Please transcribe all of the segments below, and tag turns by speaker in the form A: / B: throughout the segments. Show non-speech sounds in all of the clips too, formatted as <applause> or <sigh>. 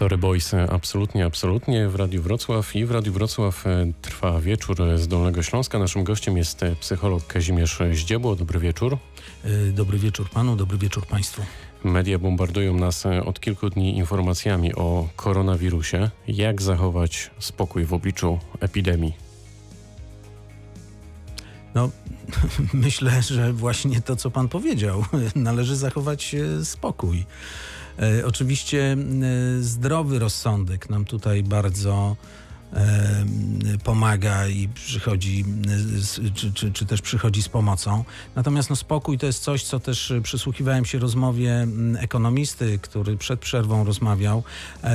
A: Sorry Boys, absolutnie, absolutnie w Radiu Wrocław i w Radiu Wrocław e, trwa wieczór z Dolnego Śląska. Naszym gościem jest e, psycholog Kazimierz Zdziebło. Dobry wieczór.
B: Y, Dobry wieczór panu, dobry wieczór państwu.
A: Media bombardują nas e, od kilku dni informacjami o koronawirusie. Jak zachować spokój w obliczu epidemii?
B: No, <laughs> myślę, że właśnie to, co pan powiedział, <laughs> należy zachować e, spokój. E, oczywiście e, zdrowy rozsądek nam tutaj bardzo e, pomaga i przychodzi, czy, czy, czy też przychodzi z pomocą. Natomiast no, spokój to jest coś, co też przysłuchiwałem się rozmowie ekonomisty, który przed przerwą rozmawiał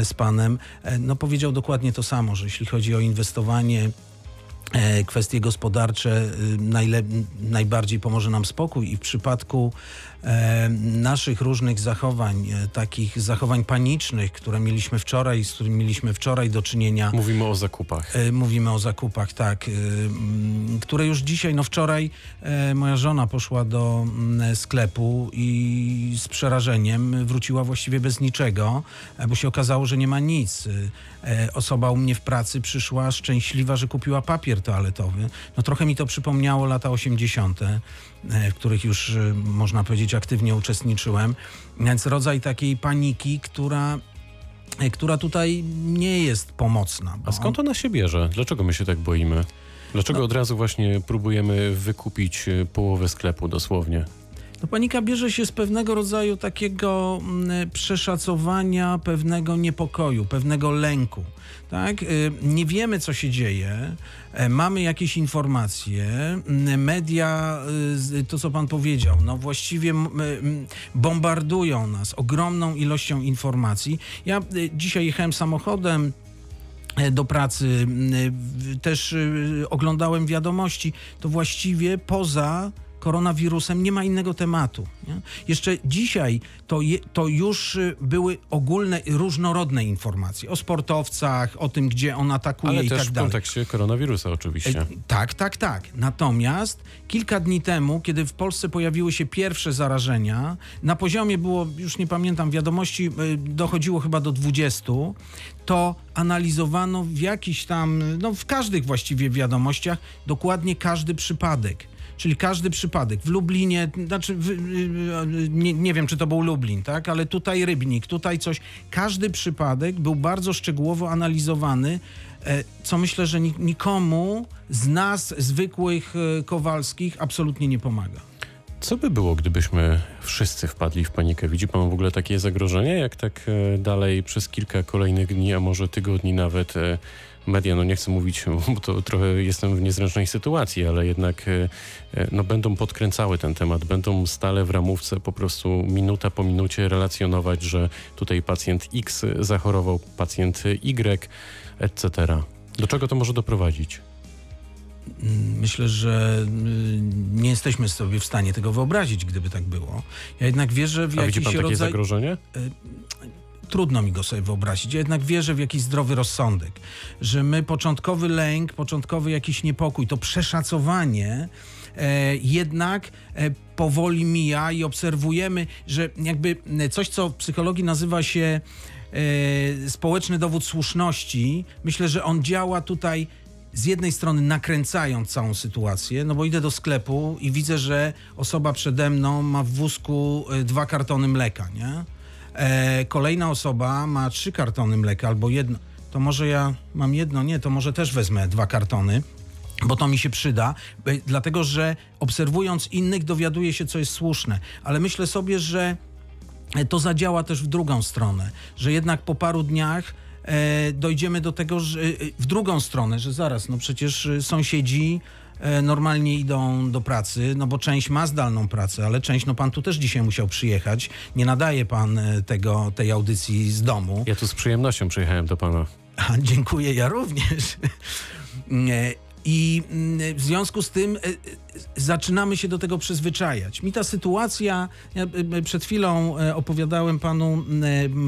B: z panem. No, powiedział dokładnie to samo, że jeśli chodzi o inwestowanie kwestie gospodarcze najbardziej pomoże nam spokój i w przypadku naszych różnych zachowań, e, takich zachowań panicznych, które mieliśmy wczoraj, z którymi mieliśmy wczoraj do czynienia,
A: Mówimy o zakupach.
B: E, Mówimy o zakupach, tak, które już dzisiaj, no wczoraj e, moja żona poszła do sklepu i z przerażeniem wróciła właściwie bez niczego, e, bo się okazało, że nie ma nic. E, Osoba u mnie w pracy przyszła szczęśliwa, że kupiła papier toaletowy. No trochę mi to przypomniało lata 80., e, w których już y, można powiedzieć aktywnie uczestniczyłem. Więc rodzaj takiej paniki, która e, która tutaj nie jest pomocna.
A: A skąd ona się bierze? Dlaczego my się tak boimy? Dlaczego
B: No.
A: od razu właśnie próbujemy wykupić e, połowę sklepu dosłownie?
B: No, panika bierze się z pewnego rodzaju takiego mm, przeszacowania pewnego niepokoju, pewnego lęku. Tak? Y, Nie wiemy, co się dzieje, e, mamy jakieś informacje, mm, media, y, to co pan powiedział, no właściwie m, bombardują nas ogromną ilością informacji. Ja y, dzisiaj jechałem samochodem, e, do pracy, też y, oglądałem wiadomości, to właściwie poza koronawirusem nie ma innego tematu. Nie? Jeszcze dzisiaj to, je, to już y, były ogólne, różnorodne informacje o sportowcach, o tym, gdzie on atakuje
A: Ale
B: i
A: też
B: tak
A: w
B: dalej.
A: kontekście koronawirusa oczywiście.
B: E, Tak, tak, tak. Natomiast kilka dni temu, kiedy w Polsce pojawiły się pierwsze zarażenia, na poziomie było, już nie pamiętam, wiadomości y, dochodziło chyba do 20, to analizowano w jakiś tam, no w każdych właściwie wiadomościach, dokładnie każdy przypadek. Czyli każdy przypadek. W Lublinie, znaczy, w, y, y, nie, nie wiem, czy to był Lublin, tak, ale tutaj Rybnik, tutaj coś. Każdy przypadek był bardzo szczegółowo analizowany, e, co myślę, że ni- nikomu z nas, zwykłych e, Kowalskich, absolutnie nie pomaga.
A: Co by było, gdybyśmy wszyscy wpadli w panikę? Widzi pan w ogóle takie zagrożenie, jak tak e, dalej przez kilka kolejnych dni, a może tygodni nawet e, media, no nie chcę mówić, <laughs> bo to trochę jestem w niezręcznej sytuacji, ale jednak e, no, będą podkręcały ten temat, będą stale w ramówce po prostu minuta po minucie relacjonować, że tutaj pacjent X zachorował, pacjent Y, etc. Do czego to może doprowadzić?
B: Mm, Myślę, że y, nie jesteśmy sobie w stanie tego wyobrazić, gdyby tak było. Ja jednak wierzę w
A: A widzi pan takie
B: rodzaj...
A: zagrożenie?
B: trudno mi go sobie wyobrazić. Ja jednak wierzę w jakiś zdrowy rozsądek, że my początkowy lęk, początkowy jakiś niepokój, to przeszacowanie e, jednak e, powoli mija i obserwujemy, że jakby e, coś, co w psychologii nazywa się społeczny dowód słuszności, myślę, że on działa tutaj z jednej strony nakręcając całą sytuację, no bo idę do sklepu i widzę, że osoba przede mną ma w wózku e, dwa kartony mleka, nie? E, kolejna osoba ma trzy kartony mleka albo jedno. To może ja mam jedno, nie, to może też wezmę dwa kartony. Bo to mi się przyda, e, dlatego że obserwując innych dowiaduję się, co jest słuszne. Ale myślę sobie, że e, to zadziała też w drugą stronę, że jednak po paru dniach dojdziemy do tego, że e, w drugą stronę, że zaraz, no przecież e, sąsiedzi e, normalnie idą do pracy, no bo część ma zdalną pracę, ale część, no pan tu też dzisiaj musiał przyjechać, nie nadaje pan e, tego, tej audycji z domu.
A: Ja tu z przyjemnością przyjechałem do pana.
B: A, dziękuję, ja również. <laughs> E, I mm, w związku z tym e, e, zaczynamy się do tego przyzwyczajać. Mi ta sytuacja, ja e, e, przed chwilą e, opowiadałem panu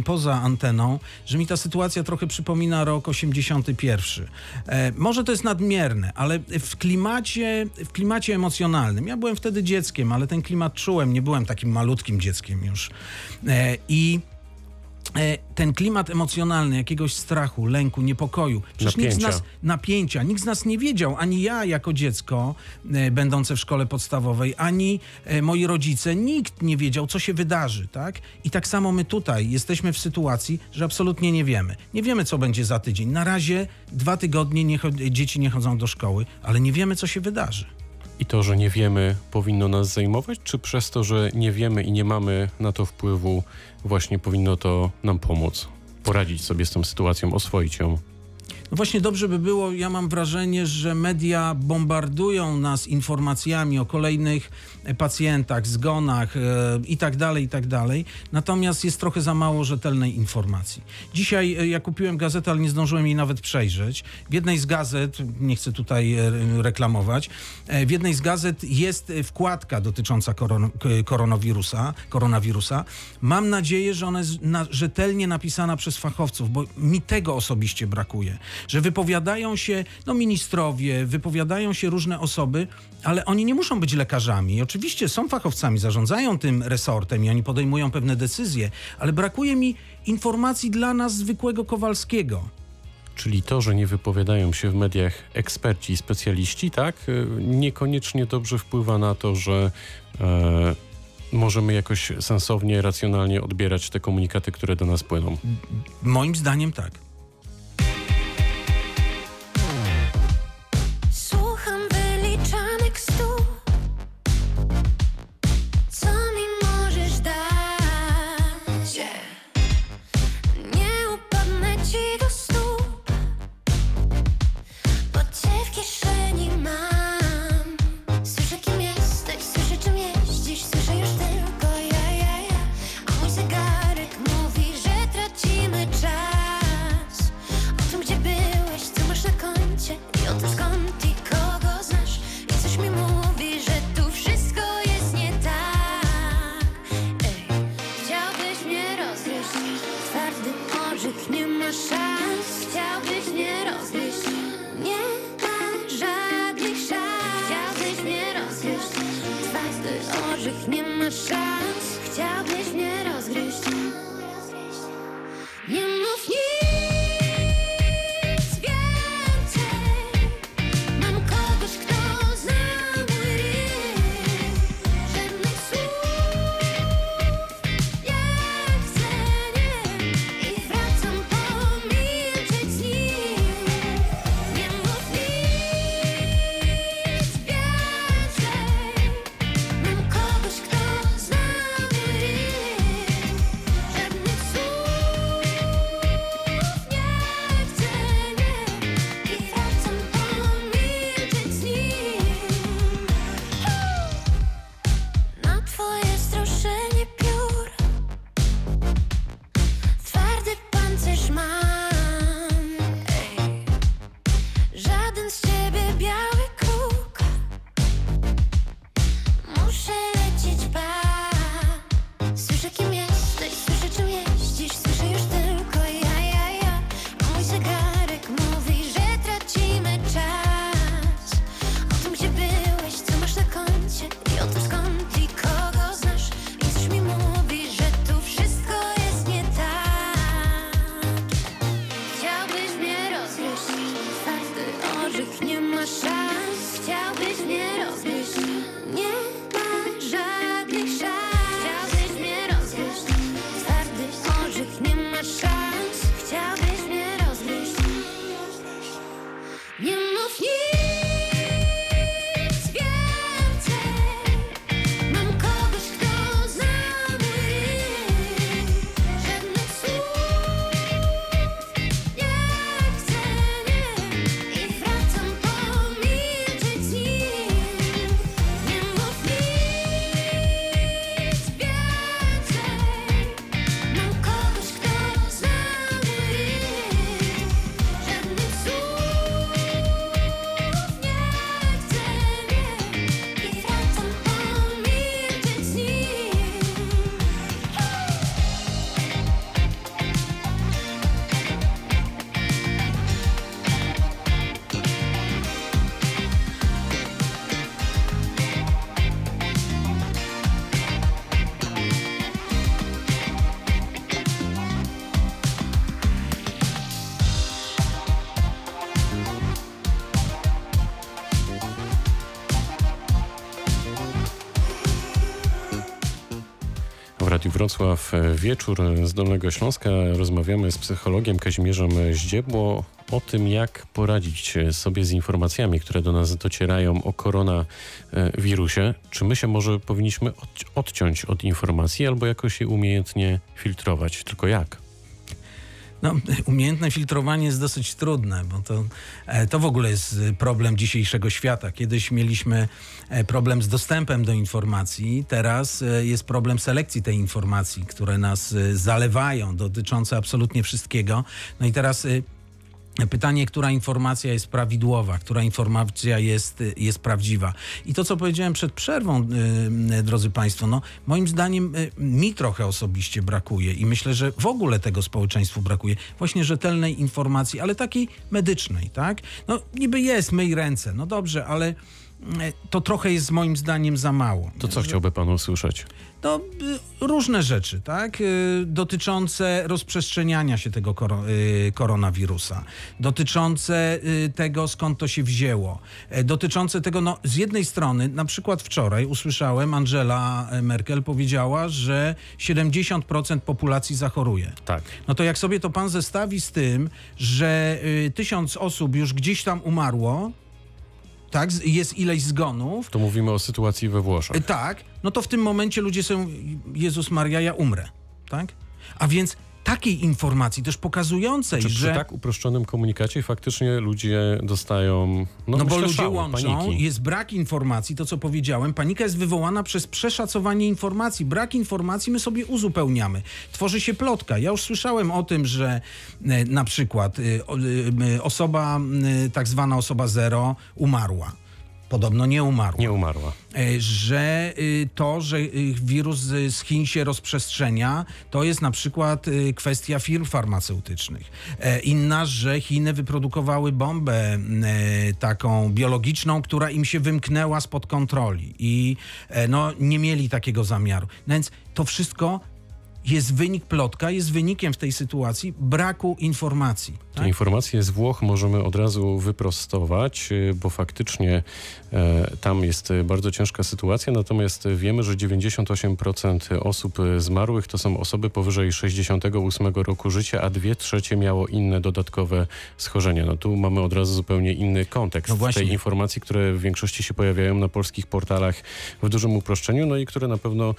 B: poza anteną, że mi ta sytuacja trochę przypomina rok 81. E, Może to jest nadmierne, ale w klimacie, w klimacie emocjonalnym. Ja byłem wtedy dzieckiem, ale ten klimat czułem, nie byłem takim malutkim dzieckiem już. I ten klimat emocjonalny, jakiegoś strachu, lęku, niepokoju, przecież nikt z
A: Napięcia.
B: nas napięcia, nikt z nas nie wiedział, ani ja jako dziecko e, będące w szkole podstawowej, ani e, moi rodzice, nikt nie wiedział, co się wydarzy, tak? I tak samo my tutaj jesteśmy w sytuacji, że absolutnie nie wiemy. Nie wiemy, co będzie za tydzień. Na razie dwa tygodnie nie dzieci nie chodzą do szkoły, ale nie wiemy, co się wydarzy.
A: I to, że nie wiemy, powinno nas zajmować, czy przez to, że nie wiemy i nie mamy na to wpływu, właśnie powinno to nam pomóc? Poradzić sobie z tą sytuacją, oswoić ją.
B: Właśnie dobrze by było, ja mam wrażenie, że media bombardują nas informacjami o kolejnych pacjentach, zgonach e, i tak tak. Natomiast jest trochę za mało rzetelnej informacji. Dzisiaj e, ja kupiłem gazetę, ale nie zdążyłem jej nawet przejrzeć. W jednej z gazet, nie chcę tutaj e, reklamować, w jednej z gazet jest wkładka dotycząca koron koronawirusa, koronawirusa. Mam nadzieję, że ona jest na, rzetelnie napisana przez fachowców, bo mi tego osobiście brakuje. Że wypowiadają się no, ministrowie, wypowiadają się różne osoby, ale oni nie muszą być lekarzami. Oczywiście są fachowcami, zarządzają tym resortem i oni podejmują pewne decyzje, ale brakuje mi informacji dla nas zwykłego Kowalskiego.
A: Czyli to, że nie wypowiadają się w mediach eksperci i specjaliści, tak, y, niekoniecznie dobrze wpływa na to, że e, możemy jakoś sensownie, racjonalnie odbierać te komunikaty, które do nas płyną.
B: Moim zdaniem tak.
C: Chciałbyś
A: Wrocław e, Wieczór z Dolnego Śląska. Rozmawiamy z psychologiem Kazimierzem Zdziebło o tym, jak poradzić sobie z informacjami, które do nas docierają o koronawirusie. Czy my się może powinniśmy odci- odciąć od informacji albo jakoś je umiejętnie filtrować? Tylko jak?
B: No, umiejętne filtrowanie jest dosyć trudne, bo to, e, to w ogóle jest e, problem dzisiejszego świata. Kiedyś mieliśmy e, problem z dostępem do informacji, teraz jest problem selekcji tej informacji, które nas zalewają, dotyczące absolutnie wszystkiego. No i teraz Pytanie, która informacja jest prawidłowa, która informacja jest, jest prawdziwa. I to, co powiedziałem przed przerwą, y, y, drodzy Państwo, no, moim zdaniem y, mi trochę osobiście brakuje i myślę, że w ogóle tego społeczeństwu brakuje. Właśnie rzetelnej informacji, ale takiej medycznej, tak? No, niby jest, myj ręce, no dobrze, ale to trochę jest moim zdaniem za mało.
A: To co chciałby pan usłyszeć?
B: No, y, różne rzeczy, tak? Y, Dotyczące rozprzestrzeniania się tego y, koronawirusa, dotyczące tego, skąd to się wzięło, e, dotyczące tego, no, z jednej strony, na przykład wczoraj usłyszałem, Angela Merkel powiedziała, że 70% populacji zachoruje.
A: Tak.
B: No to jak sobie to pan zestawi z tym, że tysiąc osób już gdzieś tam umarło, tak, jest ileś zgonów,
A: To mówimy o sytuacji we Włoszech.
B: Y, Tak, no to w tym momencie ludzie są, Jezus Maria, ja umrę, tak? A więc takiej informacji też pokazującej,
A: Czy przy
B: że...
A: tak uproszczonym komunikacie faktycznie ludzie dostają no,
B: No bo ludzie
A: szału,
B: łączą,
A: paniki.
B: jest brak informacji, to co powiedziałem. Panika jest wywołana przez przeszacowanie informacji. Brak informacji my sobie uzupełniamy. Tworzy się plotka. Ja już słyszałem o tym, że e, na przykład e, e, osoba, tak zwana osoba zero, umarła. Podobno nie umarła.
A: Nie umarła.
B: E, że y, to, że wirus z Chin się rozprzestrzenia, to jest na przykład y, kwestia firm farmaceutycznych. E, Inna, że Chiny wyprodukowały bombę e, taką biologiczną, która im się wymknęła spod kontroli i no, nie mieli takiego zamiaru. No więc to wszystko jest wynik plotka, jest wynikiem w tej sytuacji braku informacji.
A: Te
B: Tak?
A: informacje z Włoch możemy od razu wyprostować, y, bo faktycznie e, tam jest bardzo ciężka sytuacja, natomiast wiemy, że 98% osób zmarłych to są osoby powyżej 68 roku życia, a dwie trzecie miało inne dodatkowe schorzenia. No tu mamy od razu zupełnie inny kontekst
B: No
A: tej informacji, które w większości się pojawiają na polskich portalach w dużym uproszczeniu, no i które na pewno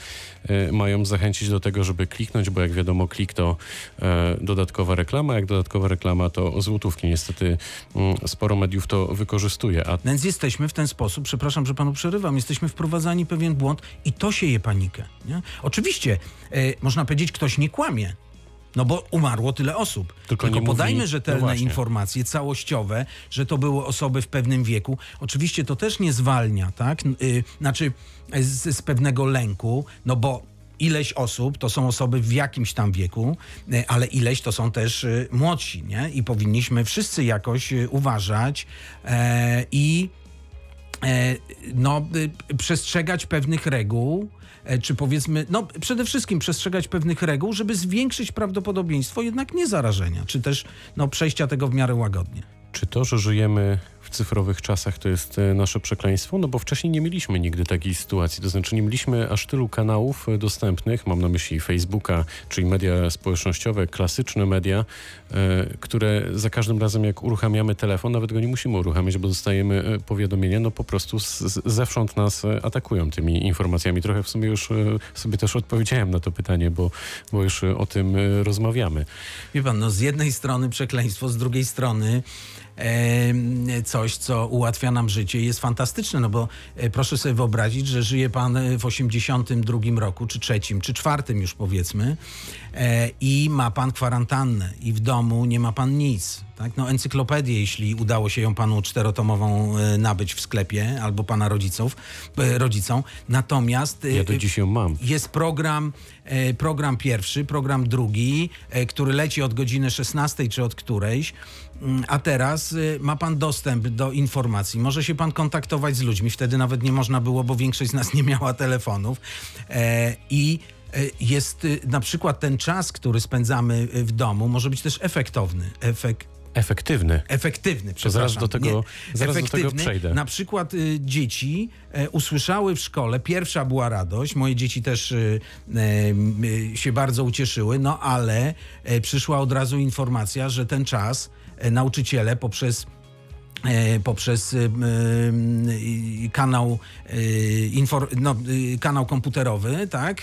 A: e, mają zachęcić do tego, żeby kliknąć, bo jak wiadomo klik to e, dodatkowa reklama, jak dodatkowa reklama to złotówki. Niestety mm, sporo mediów to wykorzystuje, a
B: Więc jesteśmy w ten sposób, przepraszam, że panu przerywam, jesteśmy wprowadzani pewien błąd i to sieje panikę. Nie? Oczywiście, e, można powiedzieć, ktoś nie kłamie. No bo umarło tyle osób.
A: Tylko
B: Tylko, podajmy
A: mówi-
B: rzetelne
A: no
B: informacje, całościowe, że to były osoby w pewnym wieku. Oczywiście to też nie zwalnia, tak? N- Y, znaczy z, z pewnego lęku, no bo ileś osób to są osoby w jakimś tam wieku, y, ale ileś to są też y, młodsi, nie? I powinniśmy wszyscy jakoś y, uważać e, i e, no, przestrzegać pewnych reguł, e, czy powiedzmy, no przede wszystkim przestrzegać pewnych reguł, żeby zwiększyć prawdopodobieństwo jednak nie zarażenia, czy też no, przejścia tego w miarę łagodnie.
A: czy to, że żyjemy w cyfrowych czasach, to jest e, nasze przekleństwo? No bo wcześniej nie mieliśmy nigdy takiej sytuacji. To znaczy nie mieliśmy aż tylu kanałów e, dostępnych, mam na myśli Facebooka, czyli media społecznościowe, klasyczne media, e, które za każdym razem jak uruchamiamy telefon, nawet go nie musimy uruchamiać, bo dostajemy powiadomienia, no po prostu z, z, zewsząd nas atakują tymi informacjami. Trochę w sumie już sobie też odpowiedziałem na to pytanie, bo, bo już o tym rozmawiamy.
B: Wie pan, no z jednej strony przekleństwo, z drugiej strony coś, co ułatwia nam życie i jest fantastyczne, no bo e, proszę sobie wyobrazić, że żyje pan e, w 82 roku, czy trzecim, czy czwartym już powiedzmy e, i ma pan kwarantannę i w domu nie ma pan nic. Tak? No encyklopedię, jeśli udało się ją panu czterotomową nabyć w sklepie albo pana rodziców, rodzicom. Natomiast
A: Ja do ją mam.
B: jest program, program pierwszy, program drugi, który leci od godziny 16 czy od którejś. Mm, A teraz e, ma pan dostęp do informacji. Może się pan kontaktować z ludźmi. Wtedy nawet nie można było, bo większość z nas nie miała telefonów. E, I e, jest e, na przykład ten czas, który spędzamy e, w domu, może być też efektowny. Efek,
A: Efektywny.
B: Efektywny,
A: To zaraz
B: przepraszam.
A: do tego- zaraz do tego
B: efektywny.
A: przejdę.
B: Na przykład y, dzieci e, usłyszały w szkole, pierwsza była radość, moje dzieci też y, y, się bardzo ucieszyły, no ale przyszła od razu informacja, że ten czas nauczyciele poprzez e, poprzez y, kanał, no, kanał komputerowy, tak,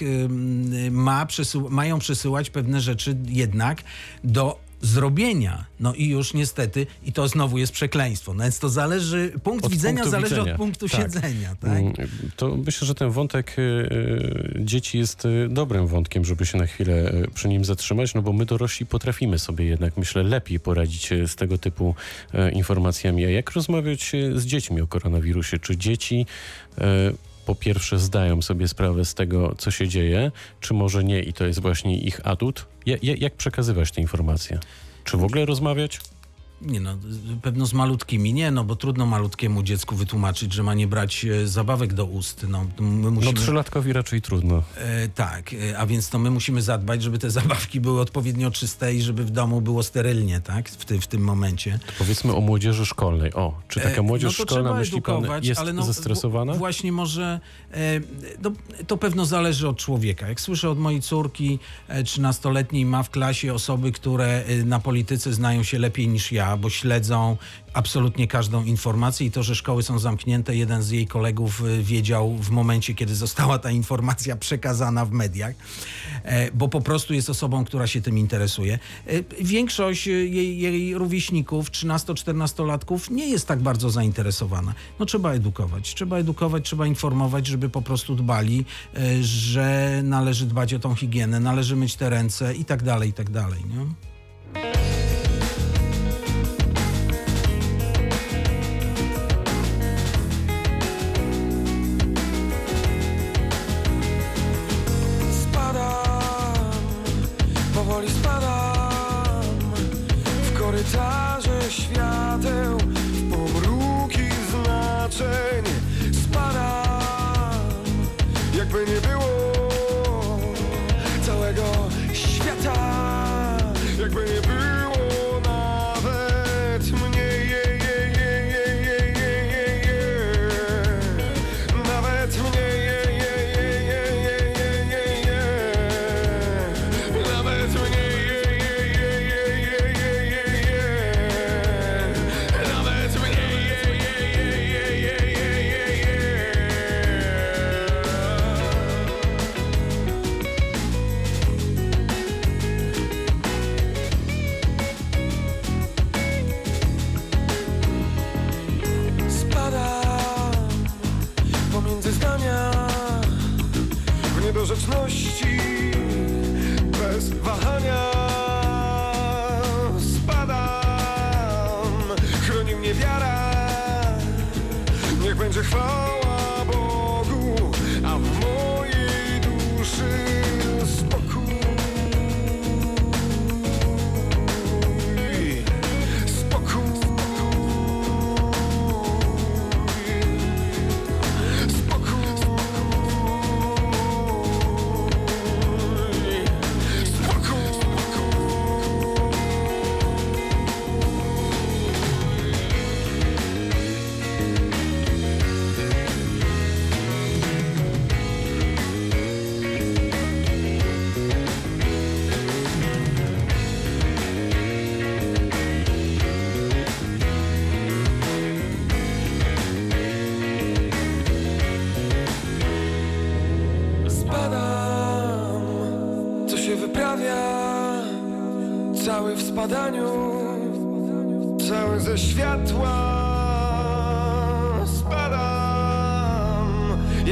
B: ma przesył, mają przesyłać pewne rzeczy jednak do zrobienia. No i już niestety, i to znowu jest przekleństwo. No więc to zależy, punkt
A: Od
B: widzenia
A: punktu
B: zależy
A: widzenia.
B: od punktu
A: Tak.
B: siedzenia, tak?
A: Mm, To myślę, że ten wątek y, y, dzieci jest y, dobrym wątkiem, żeby się na chwilę y, przy nim zatrzymać, no bo my dorośli potrafimy sobie jednak, myślę, lepiej poradzić z tego typu informacjami. A jak rozmawiać z dziećmi o koronawirusie? Czy dzieci po pierwsze zdają sobie sprawę z tego, co się dzieje, czy może nie i to jest właśnie ich atut? Ja, ja, jak przekazywać te informacje? Czy w ogóle rozmawiać?
B: Nie no, pewno z malutkimi nie, no bo trudno malutkiemu dziecku wytłumaczyć, że ma nie brać e, zabawek do ust. No, my
A: No
B: musimy...
A: trzylatkowi raczej trudno.
B: E, tak, e, a więc to my musimy zadbać, żeby te <laughs> zabawki były odpowiednio czyste i żeby w domu było sterylnie, tak, w, ty, w tym momencie.
A: Powiedzmy o młodzieży szkolnej. O, czy taka
B: E,
A: młodzież
B: no to
A: szkolna, myśli pan,
B: edukować,
A: jest
B: ale no,
A: zestresowana?
B: Właśnie może, e, no, to pewno zależy od człowieka. Jak słyszę od mojej córki e, 13-letniej, ma w klasie osoby, które e, na polityce znają się lepiej niż ja, bo śledzą absolutnie każdą informację i to, że szkoły są zamknięte, jeden z jej kolegów e, wiedział w momencie, kiedy została ta informacja przekazana w mediach, e, bo po prostu jest osobą, która się tym interesuje. E, Większość e, jej, jej rówieśników, 13-14-latków, nie jest tak bardzo zainteresowana. No trzeba edukować, trzeba edukować, trzeba informować, żeby po prostu dbali, e, że należy dbać o tą higienę, należy myć te ręce i tak dalej, i tak dalej. Nie?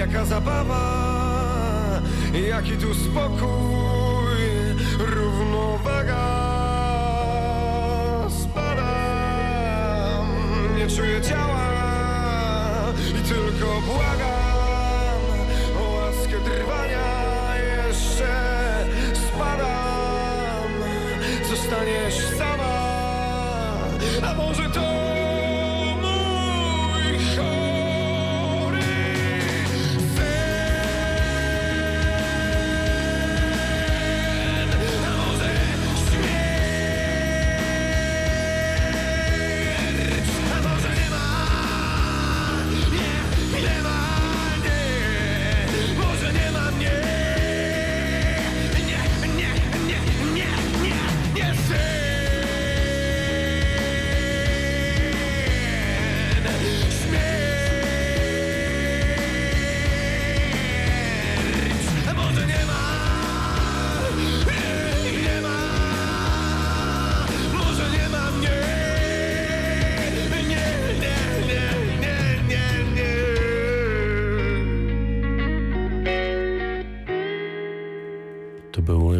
D: Jaka zabawa Jaki tu spokój Równowaga. Spadam, nie czuję ciała I tylko błagam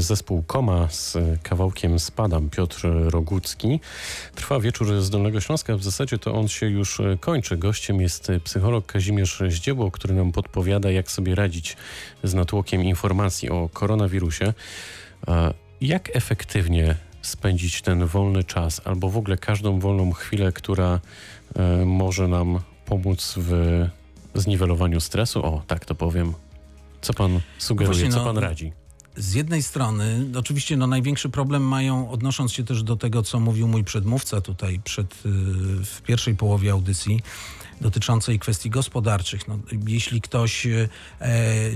A: zespół Koma z kawałkiem Spadam, Piotr Rogucki. Trwa wieczór z Dolnego Śląska, w zasadzie to on się już kończy. Gościem jest psycholog Kazimierz Zdziebło, który nam podpowiada, jak sobie radzić z natłokiem informacji o koronawirusie. Jak efektywnie spędzić ten wolny czas, albo w ogóle każdą wolną chwilę, która e, może nam pomóc w zniwelowaniu stresu? O, tak to powiem. Co pan sugeruje,
B: Właśnie,
A: co
B: no,
A: pan radzi?
B: Z jednej strony, oczywiście no, największy problem mają, odnosząc się też do tego, co mówił mój przedmówca tutaj przed, y, w pierwszej połowie audycji, dotyczącej kwestii gospodarczych. No, jeśli ktoś, e,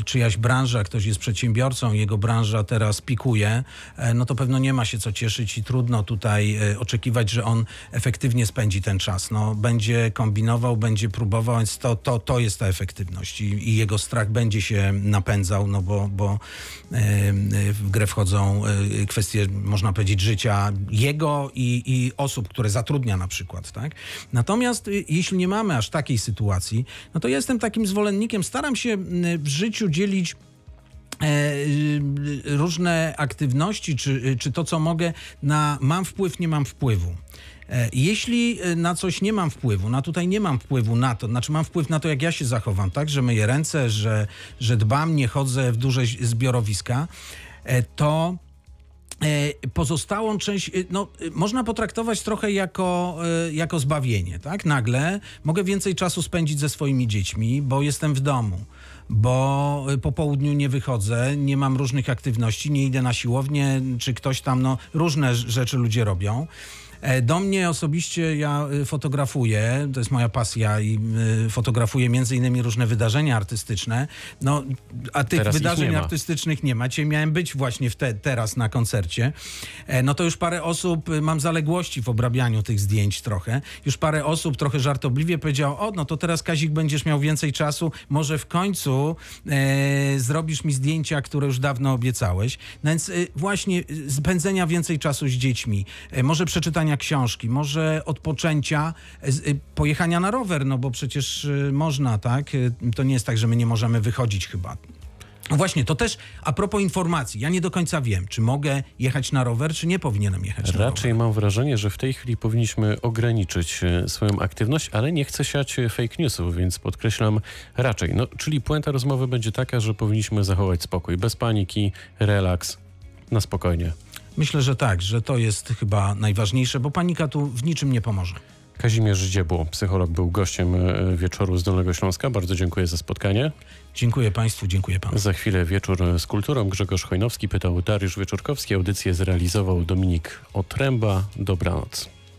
B: czyjaś branża, ktoś jest przedsiębiorcą, jego branża teraz pikuje, e, no to pewno nie ma się co cieszyć i trudno tutaj e, oczekiwać, że on efektywnie spędzi ten czas. No, będzie kombinował, będzie próbował, więc to, to, to jest ta efektywność i, i jego strach będzie się napędzał, no bo, bo e, w grę wchodzą e, kwestie, można powiedzieć, życia jego i, i osób, które zatrudnia na przykład. Tak? Natomiast y, jeśli nie mamy aż takiej sytuacji, no to jestem takim zwolennikiem, staram się w życiu dzielić e, y, różne aktywności, czy, czy to, co mogę, na mam wpływ, nie mam wpływu. E, Jeśli e, na coś nie mam wpływu, no tutaj nie mam wpływu na to, znaczy mam wpływ na to, jak ja się zachowam, tak, że myję ręce, że, że dbam, nie chodzę w duże zbiorowiska, e, to Pozostałą część, e, no, e, można potraktować trochę jako, e, jako zbawienie, tak? Nagle mogę więcej czasu spędzić ze swoimi dziećmi, bo jestem w domu, bo e, po południu nie wychodzę, nie mam różnych aktywności, nie idę na siłownię, czy ktoś tam, no, różne rz- rzeczy ludzie robią. E, Do mnie osobiście ja y, fotografuję, to jest moja pasja i y, fotografuję między innymi różne wydarzenia artystyczne. No, a tych
A: Teraz
B: wydarzeń
A: nie
B: artystycznych nie ma. Dzisiaj miałem być właśnie w te, teraz na koncercie. E, No to już parę osób, mam zaległości w obrabianiu tych zdjęć trochę. Już parę osób trochę żartobliwie powiedziało, o no to teraz Kazik będziesz miał więcej czasu, może w końcu e, zrobisz mi zdjęcia, które już dawno obiecałeś. No więc y, właśnie spędzenia więcej czasu z dziećmi, e, może przeczytania książki, może odpoczęcia, e, y, pojechania na rower, no bo przecież y, można, tak? To nie jest tak, że my nie możemy wychodzić chyba. No Właśnie, to też a propos informacji. Ja nie do końca wiem, czy mogę jechać na rower, czy nie powinienem jechać na
A: Raczej
B: rower.
A: mam wrażenie, że w tej chwili powinniśmy ograniczyć e, swoją aktywność, ale nie chcę siać e, fake newsów, więc podkreślam raczej. No, czyli puenta rozmowy będzie taka, że powinniśmy zachować spokój, bez paniki, relaks, na spokojnie.
B: Myślę, że tak, że to jest chyba najważniejsze, bo panika tu w niczym nie pomoże.
A: Kazimierz Dziebło, psycholog, był gościem e, wieczoru z Dolnego Śląska. Bardzo dziękuję za spotkanie.
B: Dziękuję Państwu, dziękuję Panu.
A: Za chwilę wieczór z kulturą. Grzegorz Chojnowski pytał Dariusz Wieczorkowski. Audycję zrealizował Dominik Otręba. Dobranoc.